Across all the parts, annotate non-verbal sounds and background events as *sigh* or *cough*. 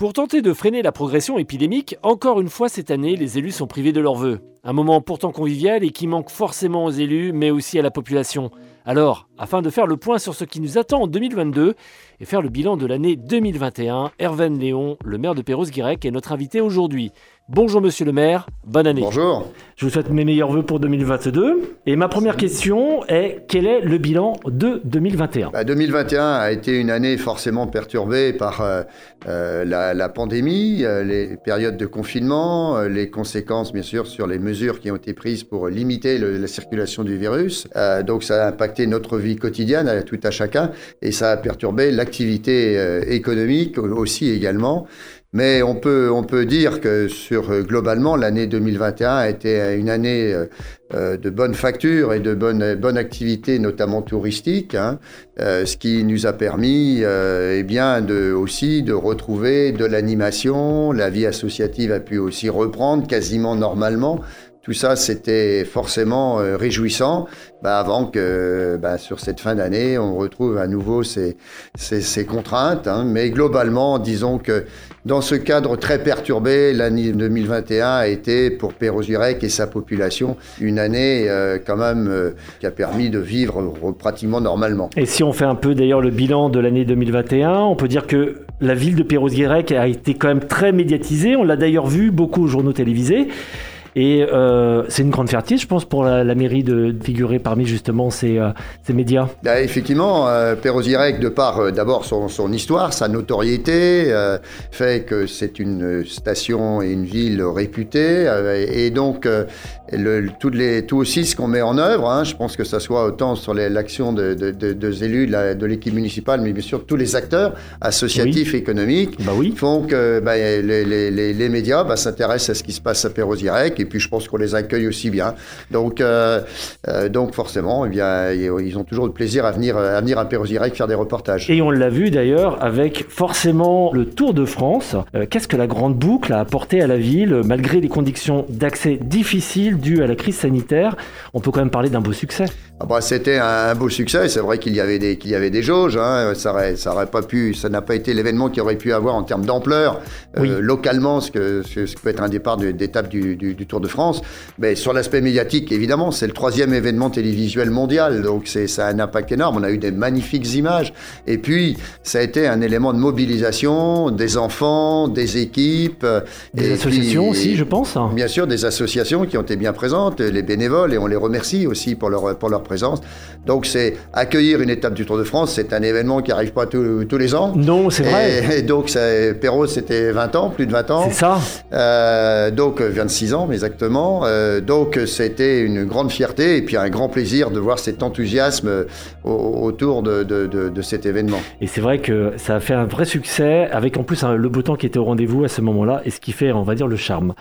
Pour tenter de freiner la progression épidémique, encore une fois cette année, les élus sont privés de leurs vœux. Un moment pourtant convivial et qui manque forcément aux élus, mais aussi à la population. Alors, afin de faire le point sur ce qui nous attend en 2022 et faire le bilan de l'année 2021, Herven Léon, le maire de Perros-Guirec, est notre invité aujourd'hui. Bonjour monsieur le maire, bonne année. Bonjour. Je vous souhaite mes meilleurs voeux pour 2022. Et ma première question est quel est le bilan de 2021 2021 bah, a été une année forcément perturbée par euh, euh, la, pandémie, euh, les périodes de confinement, les conséquences bien sûr sur les mesures qui ont été prises pour limiter la circulation du virus. donc ça a impacté notre vie quotidienne à tout à chacun et ça a perturbé l'activité économique aussi également. Mais on peut, on peut dire que sur euh, globalement, l'année 2021 a été une année euh, euh, de bonne facture et de bonne, bonne activité, notamment touristique, hein, ce qui nous a permis eh bien, de, aussi de retrouver de l'animation. La vie associative a pu aussi reprendre quasiment normalement. Tout ça, c'était forcément réjouissant, bah, avant que bah, sur cette fin d'année, on retrouve à nouveau ces, ces, ces contraintes. Hein. Mais globalement, disons que dans ce cadre très perturbé, l'année 2021 a été pour Perros-Guirec et sa population une année euh, quand même euh, qui a permis de vivre pratiquement normalement. Et si on fait un peu d'ailleurs le bilan de l'année 2021, on peut dire que la ville de Perros-Guirec a été quand même très médiatisée. On l'a d'ailleurs vu beaucoup aux journaux télévisés. Et euh, c'est une grande fierté, je pense, pour la, mairie de figurer parmi justement ces, euh, ces médias. Bah, effectivement, euh, de par euh, d'abord son, son, histoire, sa notoriété, euh, fait que c'est une station et une ville réputée. et donc, le, tout, les, tout aussi ce qu'on met en œuvre, hein, je pense que ça soit autant sur l'action de, de, de, de, élus de l'équipe municipale, mais bien sûr tous les acteurs associatifs et économiques bah oui. font que bah, les, les, les, médias bah, s'intéressent à ce qui se passe à Perros-Guirec et puis je pense qu'on les accueille aussi bien. Donc, euh, euh, donc forcément, eh bien, ils ont toujours le plaisir à venir à, venir à Perros-Guirec faire des reportages. Et on l'a vu d'ailleurs avec forcément le Tour de France. Euh, qu'est-ce que la Grande Boucle a apporté à la ville malgré les conditions d'accès difficiles dues à la crise sanitaire? On peut quand même parler d'un beau succès. Ah bah, c'était un, beau succès. C'est vrai qu'il y avait des qu'il y avait des jauges. Hein. Ça aurait, ça aurait pas pu, ça n'a pas été l'événement qui aurait pu avoir en termes d'ampleur localement, ce que ce, peut être un départ d'étape du, du, du Tour de France. Mais sur l'aspect médiatique, évidemment, c'est le troisième événement télévisuel mondial, donc c'est ça a un impact énorme. On a eu des magnifiques images. Et puis, ça a été un élément de mobilisation des enfants, des équipes. Des associations aussi, je pense. Bien sûr, des associations qui ont été bien présentes, les bénévoles, et on les remercie aussi pour leur, pour leur présence. Donc, c'est accueillir une étape du Tour de France, c'est un événement qui n'arrive pas tous, tous les ans. Non, c'est vrai. Et, donc, Perrault, c'était 20 ans, plus de 20 ans. C'est ça. Euh, donc, 26 ans, mais exactement. Euh, donc c'était une grande fierté et puis un grand plaisir de voir cet enthousiasme euh, autour de, cet événement. Et c'est vrai que ça a fait un vrai succès avec en plus le beau temps qui était au rendez-vous à ce moment-là et ce qui fait, on va dire, le charme.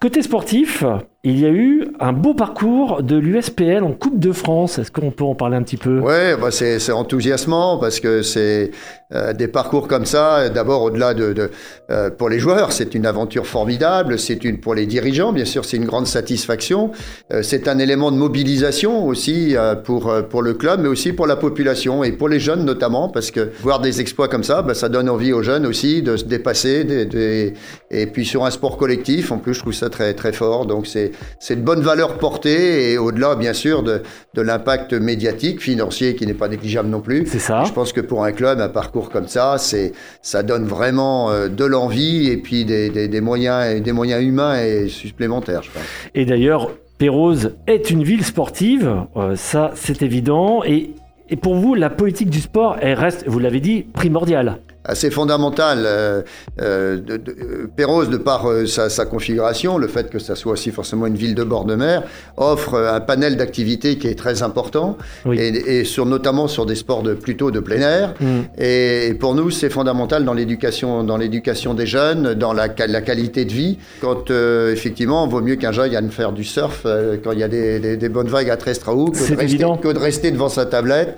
Côté sportif, il y a eu un beau parcours de l'USPL en Coupe de France. Est-ce qu'on peut en parler un petit peu? Oui, bah c'est enthousiasmant parce que c'est euh, des parcours comme ça. D'abord, au-delà de, de euh, pour les joueurs, c'est une aventure formidable. C'est une pour les dirigeants, bien sûr, c'est une grande satisfaction. Euh, c'est un élément de mobilisation aussi pour pour le club, mais aussi pour la population et pour les jeunes notamment, parce que voir des exploits comme ça, bah, ça donne envie aux jeunes aussi de se dépasser. Des, et puis sur un sport collectif, en plus, je trouve ça très très fort. Donc c'est c'est de bonne valeur portée et au-delà, bien sûr, de, de l'impact médiatique, financier qui n'est pas négligeable non plus. C'est ça. Je pense que pour un club, un parcours comme ça, c'est, ça donne vraiment euh, de l'envie et puis des, des, des, moyens, des moyens humains et supplémentaires, je pense. Et d'ailleurs, Pérouse est une ville sportive, euh, ça c'est évident. Et, et pour vous, la politique du sport, elle reste, vous l'avez dit, primordiale assez fondamental. Euh, euh, de, de, Pérouse, de par euh, sa, sa, configuration, le fait que ça soit aussi forcément une ville de bord de mer, offre un panel d'activités qui est très important, et, et, sur, notamment sur des sports de, plutôt de plein air. Mm. Et, pour nous, c'est fondamental dans l'éducation, dans l'éducation des jeunes, dans la, la, qualité de vie. Quand effectivement, il vaut mieux qu'un jeune aille faire du surf quand il y a des, des, des bonnes vagues à Trestraou que, de rester, que de rester devant sa tablette.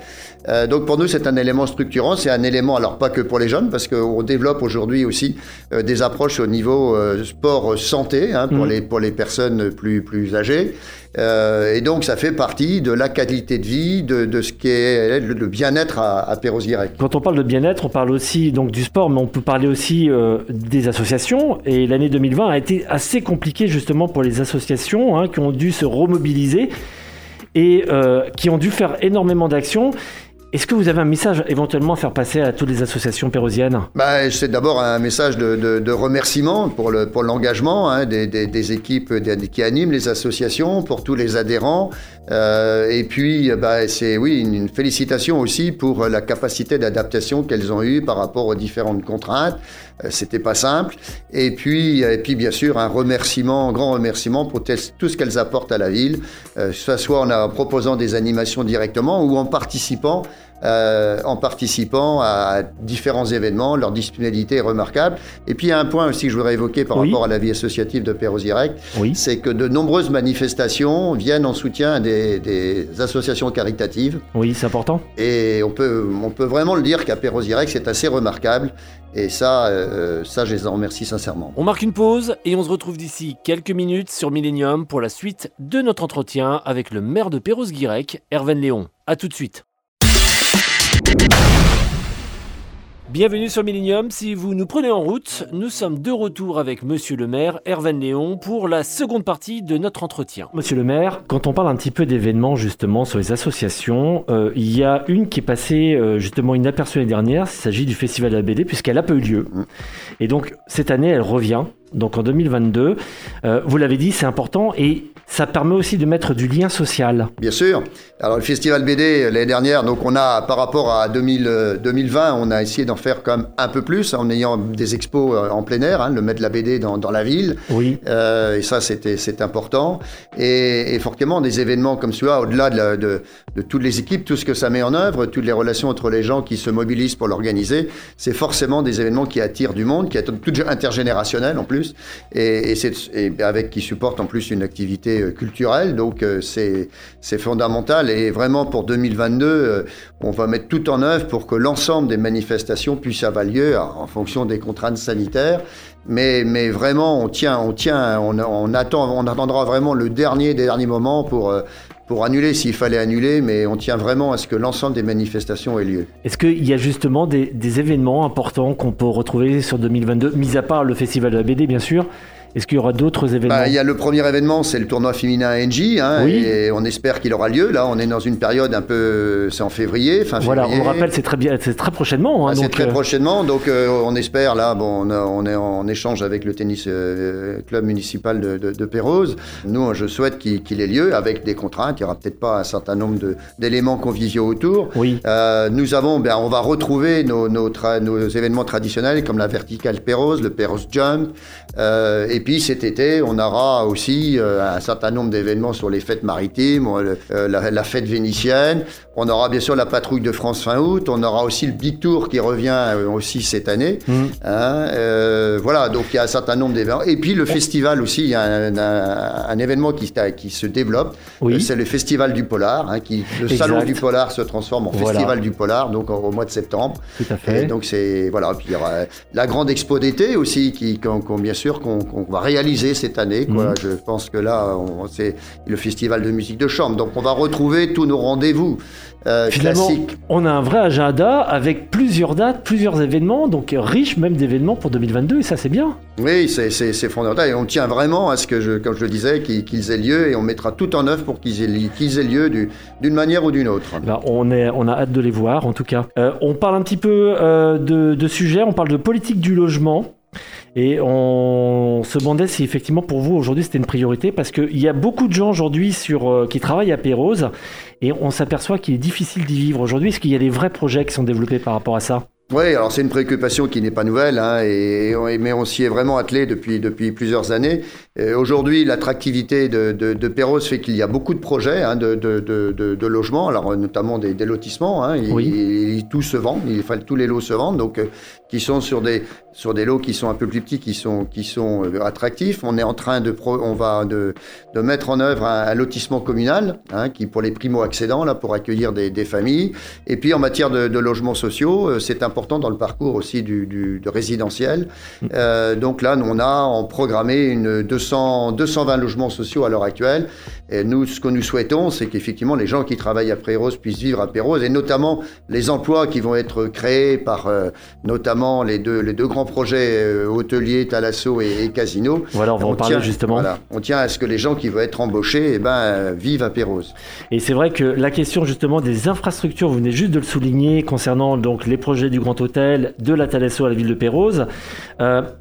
Donc pour nous, c'est un élément structurant, c'est un élément, alors pas que pour les jeunes, parce qu'on développe aujourd'hui aussi des approches au niveau sport santé hein, pour, mmh. les, pour les personnes plus, plus âgées. Euh, et donc, ça fait partie de la qualité de vie, de, de ce qu'est le bien-être à, à Perros-Guirec. Quand on parle de bien-être, on parle aussi donc du sport, mais on peut parler aussi euh, des associations. Et l'année 2020 a été assez compliquée justement pour les associations hein, qui ont dû se remobiliser et euh, qui ont dû faire énormément d'actions. Est-ce que vous avez un message éventuellement à faire passer à toutes les associations pérosiennes? Bah, C'est d'abord un message de, de, remerciement pour l'engagement pour hein, des, des, des, équipes qui animent les associations, pour tous les adhérents. Euh, et puis, bah, c'est oui, une, félicitation aussi pour la capacité d'adaptation qu'elles ont eue par rapport aux différentes contraintes. Euh, C'était pas simple. Et puis, et puis, bien sûr, un remerciement, un grand remerciement pour tout ce qu'elles apportent à la ville, euh, soit en, en proposant des animations directement ou en participant euh, en participant à différents événements. Leur disponibilité est remarquable. Et puis il y a un point aussi que je voudrais évoquer par rapport à la vie associative de Perros-Direct, oui. c'est que de nombreuses manifestations viennent en soutien des, associations caritatives. Oui, c'est important. Et on peut, on peut vraiment le dire qu'à Perros-Direct, c'est assez remarquable. Et ça, euh, ça, je les en remercie sincèrement. On marque une pause et on se retrouve d'ici quelques minutes sur Millennium pour la suite de notre entretien avec le maire de Perros-Guirec, Herven Léon. A tout de suite. Bienvenue sur Millennium. Si vous nous prenez en route, nous sommes de retour avec Monsieur le maire, Herven Léon, pour la seconde partie de notre entretien. Monsieur le maire, quand on parle un petit peu d'événements justement sur les associations, euh, il y a une qui est passée euh, justement inaperçue l'année dernière. Il s'agit du Festival de la BD puisqu'elle n'a pas eu lieu. Et donc cette année, elle revient donc en 2022. Euh, vous l'avez dit, c'est important et ça permet aussi de mettre du lien social. Bien sûr. Alors le festival BD l'année dernière, donc on a par rapport à 2000, 2020, on a essayé d'en faire quand même un peu plus en ayant des expos euh, en plein air, hein, le mettre la BD dans, dans la ville. Oui. Euh, et ça c'était c'est important. Et, et, forcément des événements comme celui-là, au-delà de, de, de, toutes les équipes, tout ce que ça met en œuvre, toutes les relations entre les gens qui se mobilisent pour l'organiser, c'est forcément des événements qui attirent du monde, qui est tout intergénérationnel en plus et, et, avec qui supporte en plus une activité euh, culturelle. Donc euh, c'est fondamental. Et vraiment pour 2022, euh, on va mettre tout en œuvre pour que l'ensemble des manifestations puissent avoir lieu en fonction des contraintes sanitaires. Mais, mais vraiment, on tient, on tient, on, attend, on attendra vraiment le dernier des derniers moments pour pour annuler s'il fallait annuler, mais on tient vraiment à ce que l'ensemble des manifestations aient lieu. Est-ce qu'il y a justement des événements importants qu'on peut retrouver sur 2022, mis à part le Festival de la BD bien sûr est-ce qu'il y aura d'autres événements bah, Il y a le premier événement, c'est le tournoi féminin NJ, hein, et on espère qu'il aura lieu. Là, on est dans une période un peu, c'est en février, fin voilà, février. on rappelle, c'est très bien, c'est très prochainement. Hein, ah, c'est très euh... prochainement, donc euh, on espère là, bon, on, a, on, est en échange avec le tennis euh, club municipal de, de. Nous, je souhaite qu'il qu ait lieu avec des contraintes. Il y aura peut-être pas un certain nombre d'éléments conviviaux autour. Oui. Nous avons, ben, on va retrouver nos, nos, nos, événements traditionnels comme la verticale Pérouse, le Pérouse Jump, et puis cet été on aura aussi euh, un certain nombre d'événements sur les fêtes maritimes, euh, la, la, fête vénitienne. On aura bien sûr la patrouille de France fin août. On aura aussi le Big Tour qui revient euh, aussi cette année. Mmh. Hein, euh, voilà, donc il y a un certain nombre d'événements. Et puis le festival aussi, il y a un, un, un événement qui, qui, se développe. Oui. C'est le Festival du Polar. Hein, qui, le exact. salon du Polar se transforme en voilà. Festival du Polar, donc au mois de septembre. Tout à fait. Et donc c'est voilà. Puis il y aura la grande expo d'été aussi, qui, qu qu bien sûr qu'on qu va réaliser cette année. Quoi. Mmh. Je pense que là, c'est le festival de musique de chambre. Donc on va retrouver tous nos rendez-vous. Euh, classiques. on a un vrai agenda avec plusieurs dates, plusieurs événements, donc riche même d'événements pour 2022, et ça c'est bien. Oui, c'est fondamental, et on tient vraiment à ce que, je, comme je le disais, qu'ils qu aient lieu, et on mettra tout en œuvre pour qu'ils aient, qu aient, lieu d'une manière ou d'une autre. Ben, on, est, on a hâte de les voir, en tout cas. Euh, on parle un petit peu euh, de, de sujets, on parle de politique du logement. Et on se demandait si effectivement pour vous aujourd'hui c'était une priorité parce qu'il y a beaucoup de gens aujourd'hui sur euh, qui travaillent à Pérose et on s'aperçoit qu'il est difficile d'y vivre aujourd'hui. Est-ce qu'il y a des vrais projets qui sont développés par rapport à ça? Oui, alors c'est une préoccupation qui n'est pas nouvelle, hein, et, mais on s'y est vraiment attelé depuis, depuis plusieurs années. Aujourd'hui, l'attractivité de, de, Perros fait qu'il y a beaucoup de projets hein, de, de, logements, alors notamment des, lotissements. Hein, oui. tout se vend, il, tous les lots se vendent, donc qui sont sur des sur des lots qui sont un peu plus petits, qui sont qui sont attractifs. On est en train de on va de, mettre en œuvre un, lotissement communal, hein, qui pour les primo accédants là pour accueillir des, des familles. Et puis en matière de, logements sociaux, c'est important dans le parcours aussi du, du de résidentiel. Mm. Euh, donc là, on a en programmé une 200 220 logements sociaux à l'heure actuelle. Et nous, ce que nous souhaitons, c'est qu'effectivement les gens qui travaillent à Pérouse puissent vivre à Pérouse, et notamment les emplois qui vont être créés par euh, notamment les deux, les deux grands projets euh, hôteliers, Talasso et, Casino. Voilà, on va en parler justement. Voilà, on tient à ce que les gens qui vont être embauchés eh ben, euh, vivent à Pérouse. Et c'est vrai que la question justement des infrastructures, vous venez juste de le souligner, concernant donc les projets du Grand Hôtel, de la Talasso à la ville de Pérouse,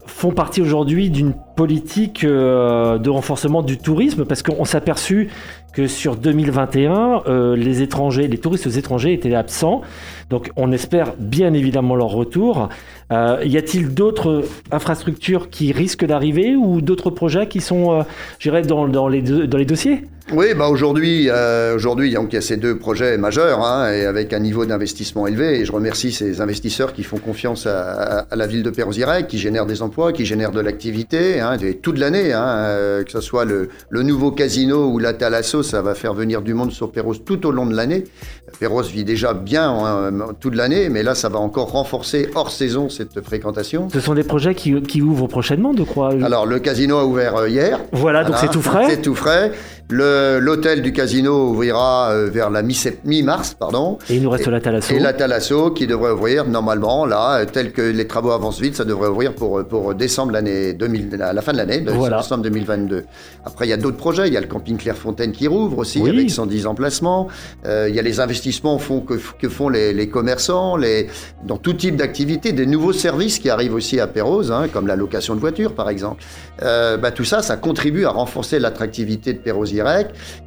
font partie aujourd'hui d'une politique de renforcement du tourisme, parce qu'on s'est aperçu que sur 2021, euh, les étrangers, les touristes étrangers étaient absents. Donc on espère bien évidemment leur retour. Euh, y a-t-il d'autres infrastructures qui risquent d'arriver ou d'autres projets qui sont, euh, dans, dans, les dans les dossiers? Oui, bah aujourd'hui, euh, il y a ces deux projets majeurs, hein, et avec un niveau d'investissement élevé. Et je remercie ces investisseurs qui font confiance à, la ville de Perros-Guirec, qui génèrent des emplois, qui génèrent de l'activité, hein, toute l'année. Hein, euh, que ce soit le, nouveau casino ou la Thalasso, ça va faire venir du monde sur Perros tout au long de l'année. Perros vit déjà bien toute l'année, mais là, ça va encore renforcer hors saison cette fréquentation. Ce sont des projets qui, qui ouvrent prochainement, de quoi Alors, le casino a ouvert euh, hier. Voilà, donc c'est tout frais. C'est tout frais. L'hôtel du casino ouvrira euh, vers la mi-mars, pardon. Et il nous reste la Thalasso. Et la Thalasso qui devrait ouvrir normalement, là, tel que les travaux avancent vite, ça devrait ouvrir pour, pour décembre l'année 2000, à la fin de l'année, décembre 2022. Après, il y a d'autres projets. Il y a le camping Clairefontaine qui rouvre aussi, avec 110 emplacements. Euh, il y a les investissements font, que, que font les, les, commerçants, les, dans tout type d'activité, des nouveaux services qui arrivent aussi à Perros, hein, comme la location de voitures, par exemple. Euh, bah, tout ça, ça contribue à renforcer l'attractivité de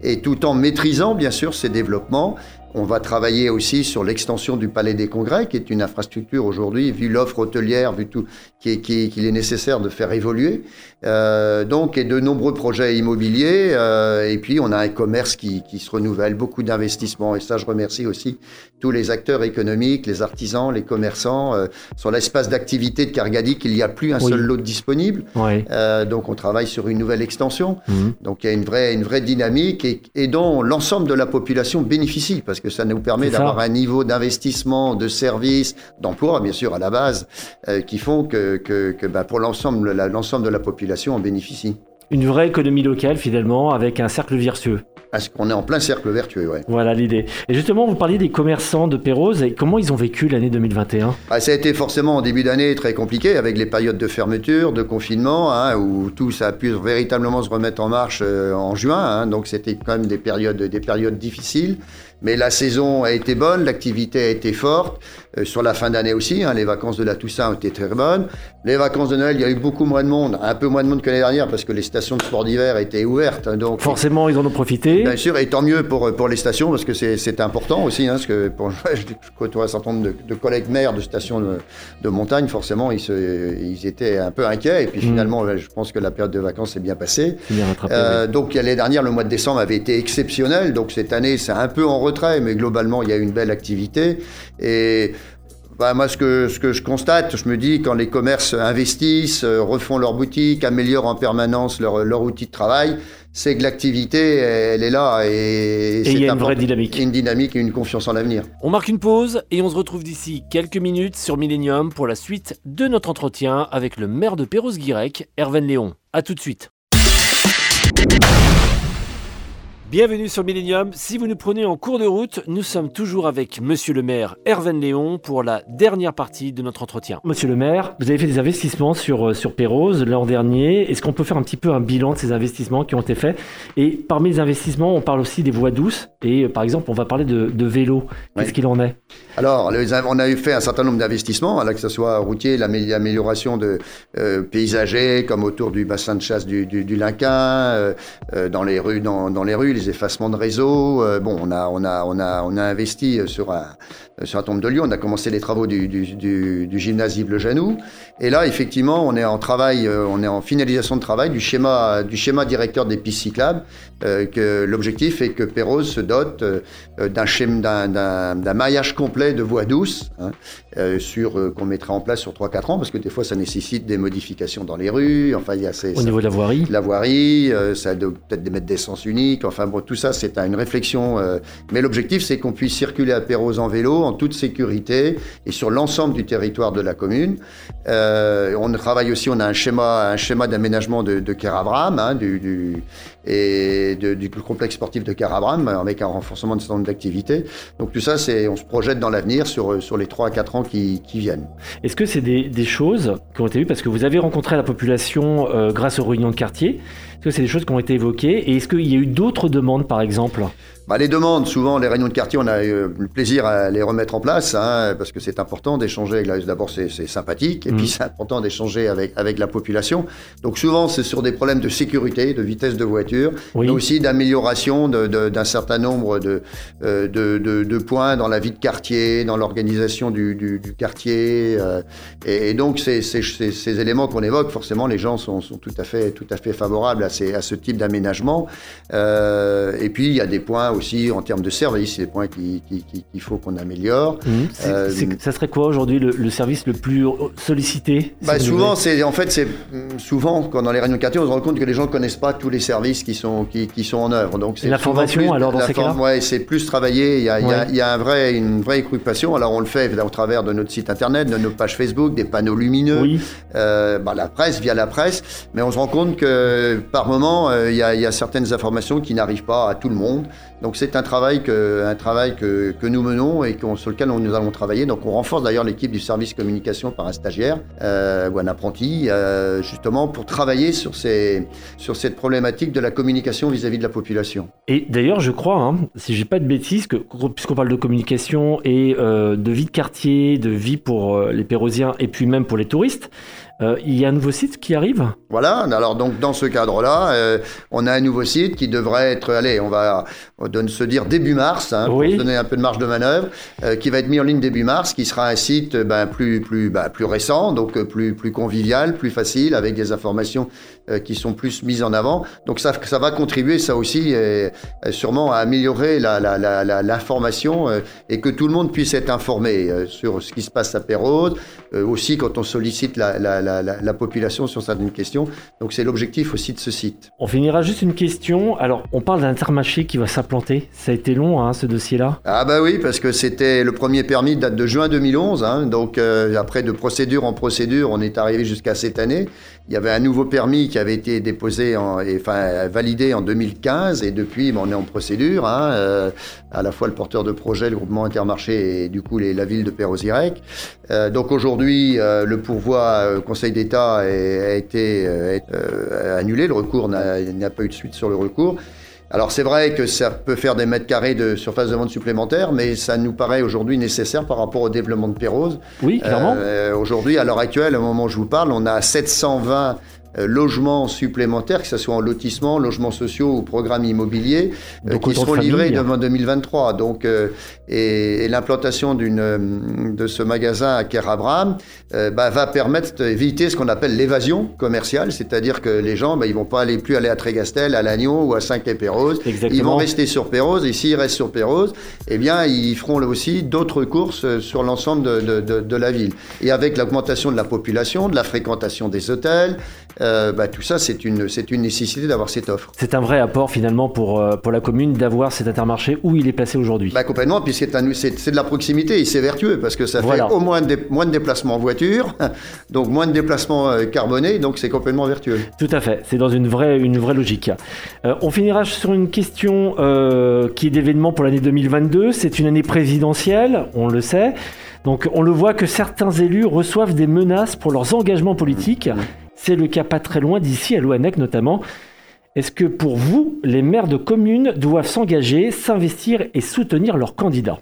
Et tout en maîtrisant bien sûr ces développements on va travailler aussi sur l'extension du Palais des Congrès, qui est une infrastructure aujourd'hui, vu l'offre hôtelière, vu tout, qu'il qui, qui est nécessaire de faire évoluer. Euh, donc, et de nombreux projets immobiliers. Euh, et puis, on a un commerce qui, qui se renouvelle, beaucoup d'investissements. Et ça, je remercie aussi tous les acteurs économiques, les artisans, les commerçants. Euh, sur l'espace d'activité de Cargadic, il n'y a plus un seul lot disponible. Euh, donc, on travaille sur une nouvelle extension. Mhm. Donc, il y a une vraie, une vraie dynamique et, et dont l'ensemble de la population bénéficie. Parce que ça nous permet d'avoir un niveau d'investissement, de services, d'emploi, bien sûr, à la base, euh, qui font que, que, bah, pour l'ensemble l'ensemble de la population en bénéficie. Une vraie économie locale, finalement, avec un cercle vertueux. Est-ce qu'on est en plein cercle vertueux, ouais. Voilà l'idée. Et justement, vous parliez des commerçants de Pérouse et comment ils ont vécu l'année 2021 ah, Ça a été forcément en début d'année très compliqué avec les périodes de fermeture, de confinement, hein, où tout ça a pu véritablement se remettre en marche euh, en juin. Hein, donc c'était quand même des périodes, des périodes difficiles. Mais la saison a été bonne, l'activité a été forte. Euh, sur la fin d'année aussi, hein, les vacances de la Toussaint ont été très bonnes. Les vacances de Noël, il y a eu beaucoup moins de monde, un peu moins de monde que l'année dernière parce que les stations de sport d'hiver étaient ouvertes. Hein, donc forcément, ils en ont profité. Bien sûr, et tant mieux pour pour les stations parce que c'est important aussi, hein, parce que pour, *laughs* je côtoie un certain nombre de, collègues maires de stations de, montagne, forcément, ils, se, ils étaient un peu inquiets. Et puis mmh. finalement, je pense que la période de vacances s'est bien passée. Bien rattrapé, euh, Donc l'année dernière, le mois de décembre avait été exceptionnel. Donc cette année, c'est un peu en retrait, mais globalement, il y a une belle activité. Et bah, moi, ce que, ce que je constate, je me dis, quand les commerces investissent, euh, refont leurs boutiques, améliorent en permanence leur, leur outil de travail, c'est que l'activité, elle est là. Et, il y a une vraie dynamique. Une dynamique et une confiance en l'avenir. On marque une pause et on se retrouve d'ici quelques minutes sur Millennium pour la suite de notre entretien avec le maire de Perros-Guirec, Hervé Léon. A tout de suite. Bienvenue sur Millennium. Si vous nous prenez en cours de route, nous sommes toujours avec Monsieur le maire Hervé Léon pour la dernière partie de notre entretien. Monsieur le maire, vous avez fait des investissements sur, euh, sur Perrose l'an dernier. Est-ce qu'on peut faire un petit peu un bilan de ces investissements qui ont été faits? Et parmi les investissements, on parle aussi des voies douces. Et euh, par exemple, on va parler de, de vélo. Qu'est-ce qu'il en est? Alors, on a fait un certain nombre d'investissements, que ce soit routier, l'amélioration de euh, paysagers, comme autour du bassin de chasse du, du, Linquin, dans les rues, dans, dans les rues les effacements de réseau. bon, on a, on, a, on, a, on a investi sur un, sur un tombe de Lyon. On a commencé les travaux du, du, du, du gymnase Yves Le Janoux. Et là, effectivement, on est en travail, on est en finalisation de travail du schéma, du schéma directeur des pistes cyclables. que l'objectif est que Perros se dote d'un, d'un, maillage complet de voies douces, hein, sur qu'on mettra en place sur 3-4 ans, parce que des fois, ça nécessite des modifications dans les rues. Enfin, il y a ces, Au niveau de la voirie La voirie, euh, ça doit peut-être des mettre d'essence unique. Enfin, tout ça, c'est une réflexion. Euh, mais l'objectif, c'est qu'on puisse circuler à Perros en vélo en toute sécurité et sur l'ensemble du territoire de la commune. Euh, on travaille aussi, on a un schéma, un schéma d'aménagement de, de Keravram, hein, du, et du complexe sportif de Carabram, avec un renforcement de certain nombre d'activités. Donc tout ça, c'est, on se projette dans l'avenir sur, sur les 3 à 4 ans qui, viennent. Est-ce que c'est des, des, choses qui ont été vues? Parce que vous avez rencontré la population euh, grâce aux réunions de quartier Est-ce que c'est des choses qui ont été évoquées Et est-ce qu'il y a eu d'autres demandes, par exemple? Bah, les demandes, souvent, les réunions de quartier, on a eu le plaisir à les remettre en place, hein, parce que c'est important d'échanger. D'abord, c'est sympathique, et puis mmh. c'est important d'échanger avec, avec la population. Donc souvent, c'est sur des problèmes de sécurité, de vitesse de voiture, mais aussi d'amélioration d'un certain nombre euh, de, de, de, points dans la vie de quartier, dans l'organisation du, du, quartier. Euh, et, donc, ces, ces, ces, éléments qu'on évoque, forcément, les gens sont, sont, tout, à fait, tout à fait favorables à, ces, à ce type d'aménagement. Euh, et puis, il y a des points aussi en termes de service, c'est des points qu'il faut qu'on améliore. Mmh. Ça serait quoi aujourd'hui le, service le plus sollicité bah, Souvent, c'est en fait c'est souvent quand dans les réunions de quartier, on se rend compte que les gens ne connaissent pas tous les services qui sont qui, qui sont en œuvre. Donc la formation alors dans ces cas-là Ouais, c'est plus travaillé. Il y a, il y a, un vrai, une vraie équipation. Alors on le fait au travers de notre site internet, de nos pages Facebook, des panneaux lumineux, oui. euh, bah, la presse via la presse. Mais on se rend compte que par moment, euh, il y, a, il y a certaines informations qui n'arrivent pas à tout le monde. Donc c'est un travail, que, un travail que, que nous menons et sur lequel nous allons travailler. Donc on renforce d'ailleurs l'équipe du service communication par un stagiaire euh, ou un apprenti, euh, justement pour travailler sur, ces, sur cette problématique de la communication vis-à-vis de la population. Et d'ailleurs je crois, hein, si j'ai pas de bêtises, puisqu'on parle de communication et euh, de vie de quartier, de vie pour euh, les Pérosiens et puis même pour les touristes, euh, il y a un nouveau site qui arrive? Voilà, alors donc dans ce cadre-là, euh, on a un nouveau site qui devrait être, allez, on va, se dire début mars, hein, pour se donner un peu de marge de manœuvre, euh, qui va être mis en ligne début mars, qui sera un site ben, plus, plus, ben, plus récent, donc plus, plus convivial, plus facile, avec des informations qui sont plus mises en avant. Donc ça, ça va contribuer, ça aussi, sûrement à améliorer l'information la, la, et que tout le monde puisse être informé sur ce qui se passe à Pérode, aussi quand on sollicite la la, population sur certaines questions. Donc c'est l'objectif aussi de ce site. On finira juste une question. Alors on parle d'un intermarché qui va s'implanter. Ça a été long hein, ce dossier-là Ah bah oui, parce que c'était le premier permis date de juin 2011. Hein. donc euh, après de procédure en procédure, on est arrivé jusqu'à cette année. Il y avait un nouveau permis qui avait été déposé, en, enfin validé en 2015 et depuis on est en procédure. Hein, euh, à la fois le porteur de projet, le groupement Intermarché et du coup la ville de Perros-Irec. Euh, donc aujourd'hui, le pourvoi Conseil d'État a été euh, annulé. Le recours n'a pas eu de suite sur le recours. Alors c'est vrai que ça peut faire des mètres carrés de surface de vente supplémentaire, mais ça nous paraît aujourd'hui nécessaire par rapport au développement de Pérose. Oui, clairement. Euh, aujourd'hui, à l'heure actuelle, au moment où je vous parle, on a 720 euh, logements supplémentaires, que ce soit en lotissement, logements sociaux ou programmes immobiliers, euh, qui seront livrés devant 2023. Donc, euh, et, l'implantation d'une de ce magasin à Kerabram bah, va permettre d'éviter ce qu'on appelle l'évasion commerciale, c'est-à-dire que les gens, bah, ils vont pas aller plus aller à Trégastel, à Lannion ou à Saint-Quay-Pérouse. Ils vont rester sur Pérouse. Et s'ils restent sur Pérouse, eh bien, ils feront là aussi d'autres courses sur l'ensemble de, de, de la ville. Et avec l'augmentation de la population, de la fréquentation des hôtels, euh, bah, tout ça, c'est une, nécessité d'avoir cette offre. C'est un vrai apport finalement pour, euh, pour la commune d'avoir cet intermarché où il est placé aujourd'hui. Bah, complètement, puis c'est, c'est, de la proximité et c'est vertueux parce que ça fait au moins de, moins de déplacements en voiture, *laughs* donc moins de déplacements euh, carbonés, donc c'est complètement vertueux. Tout à fait, c'est dans une vraie, une vraie logique. on finira sur une question qui est d'événement pour l'année 2022. C'est une année présidentielle, on le sait. Donc on le voit que certains élus reçoivent des menaces pour leurs engagements politiques. Mmh. C'est le cas pas très loin d'ici, à Louannec notamment. Est-ce que pour vous, les maires de communes doivent s'engager, s'investir et soutenir leurs candidats?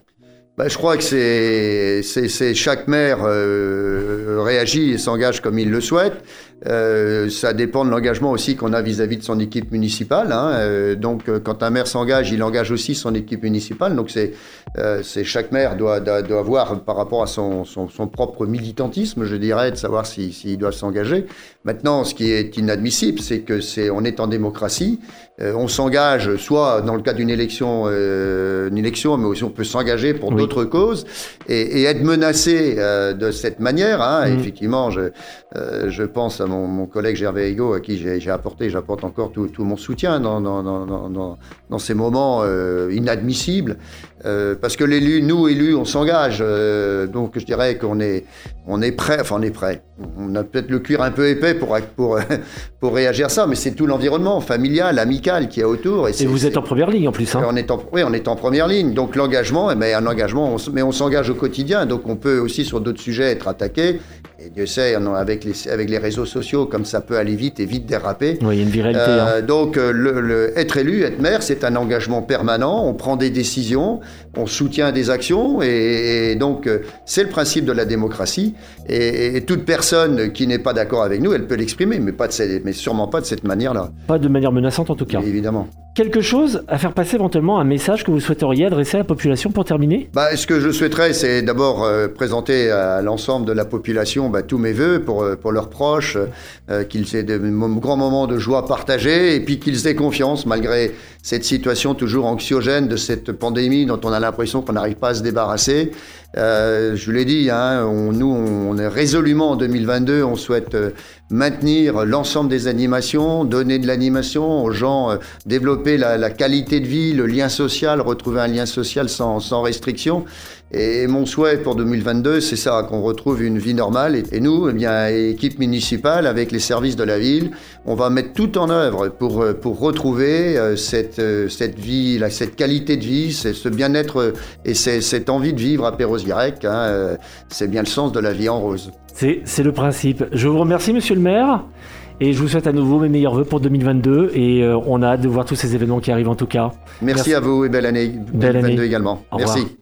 Bah, je crois que c'est chaque maire euh, réagit et s'engage comme il le souhaite. Euh, ça dépend de l'engagement aussi qu'on a vis-à-vis de son équipe municipale. Hein. Euh, donc, euh, quand un maire s'engage, il engage aussi son équipe municipale. Donc, c'est, c'est chaque maire doit, doit, doit, voir par rapport à son, son, son propre militantisme, je dirais, de savoir s'il si, doit s'engager. Maintenant, ce qui est inadmissible, c'est que c'est, on est en démocratie. on s'engage soit dans le cas d'une élection, une élection, mais aussi on peut s'engager pour d'autres causes et, et, être menacé de cette manière. Hein. Mmh. Effectivement, je, je pense à mon, collègue Gervais Ego, à qui j'ai apporté, j'apporte encore tout, mon soutien dans, ces moments euh, inadmissibles. Euh, parce que l'élu, nous élus, on s'engage. Euh, donc je dirais qu'on est, on est prêt, enfin on est prêt. On a peut-être le cuir un peu épais pour, pour, *laughs* pour réagir à ça, mais c'est tout l'environnement familial, amical qui est autour. Et, vous êtes en première ligne en plus. Hein. On est en, oui, on est en première ligne. Donc l'engagement, mais eh ben, un engagement, mais on s'engage au quotidien. Donc on peut aussi sur d'autres sujets être attaqué. Et Dieu sait, avec les, avec les réseaux sociaux, comme ça peut aller vite et vite déraper. Oui, il y a une viralité. Euh, hein. Donc, le, être élu, être maire, c'est un engagement permanent. On prend des décisions, on soutient des actions, et, donc euh, c'est le principe de la démocratie. Et, toute personne qui n'est pas d'accord avec nous, elle peut l'exprimer, mais pas de mais sûrement pas de cette manière-là. Pas de manière menaçante en tout cas. évidemment quelque chose à faire passer éventuellement un message que vous souhaiteriez adresser à la population pour terminer? Bah, Ce que je souhaiterais, c'est d'abord euh, présenter à l'ensemble de la population bah, tous mes voeux pour, euh, pour leurs proches, euh, qu'ils aient de grands moments de joie partagés et puis qu'ils aient confiance malgré cette situation toujours anxiogène de cette pandémie on a l'impression qu'on n'arrive pas à se débarrasser. Euh, je vous l'ai dit, hein, nous, on est résolument en 2022, on souhaite euh, maintenir l'ensemble des animations, donner de l'animation aux gens, euh, développer la, qualité de vie, le lien social, retrouver un lien social sans, restriction. Et mon souhait pour 2022, c'est ça, qu'on retrouve une vie normale. Et, nous, eh équipe municipale, avec les services de la ville, on va mettre tout en œuvre pour, retrouver cette, vie, cette qualité de vie, ce bien-être et cette envie de vivre à Perros Hein, euh, c'est bien le sens de la vie en rose. C'est le principe. Je vous remercie, monsieur le maire. Et je vous souhaite à nouveau mes meilleurs voeux pour 2022 et euh, on a hâte de voir tous ces événements qui arrivent en tout cas. Merci, à vous et belle année 2022 également. Merci.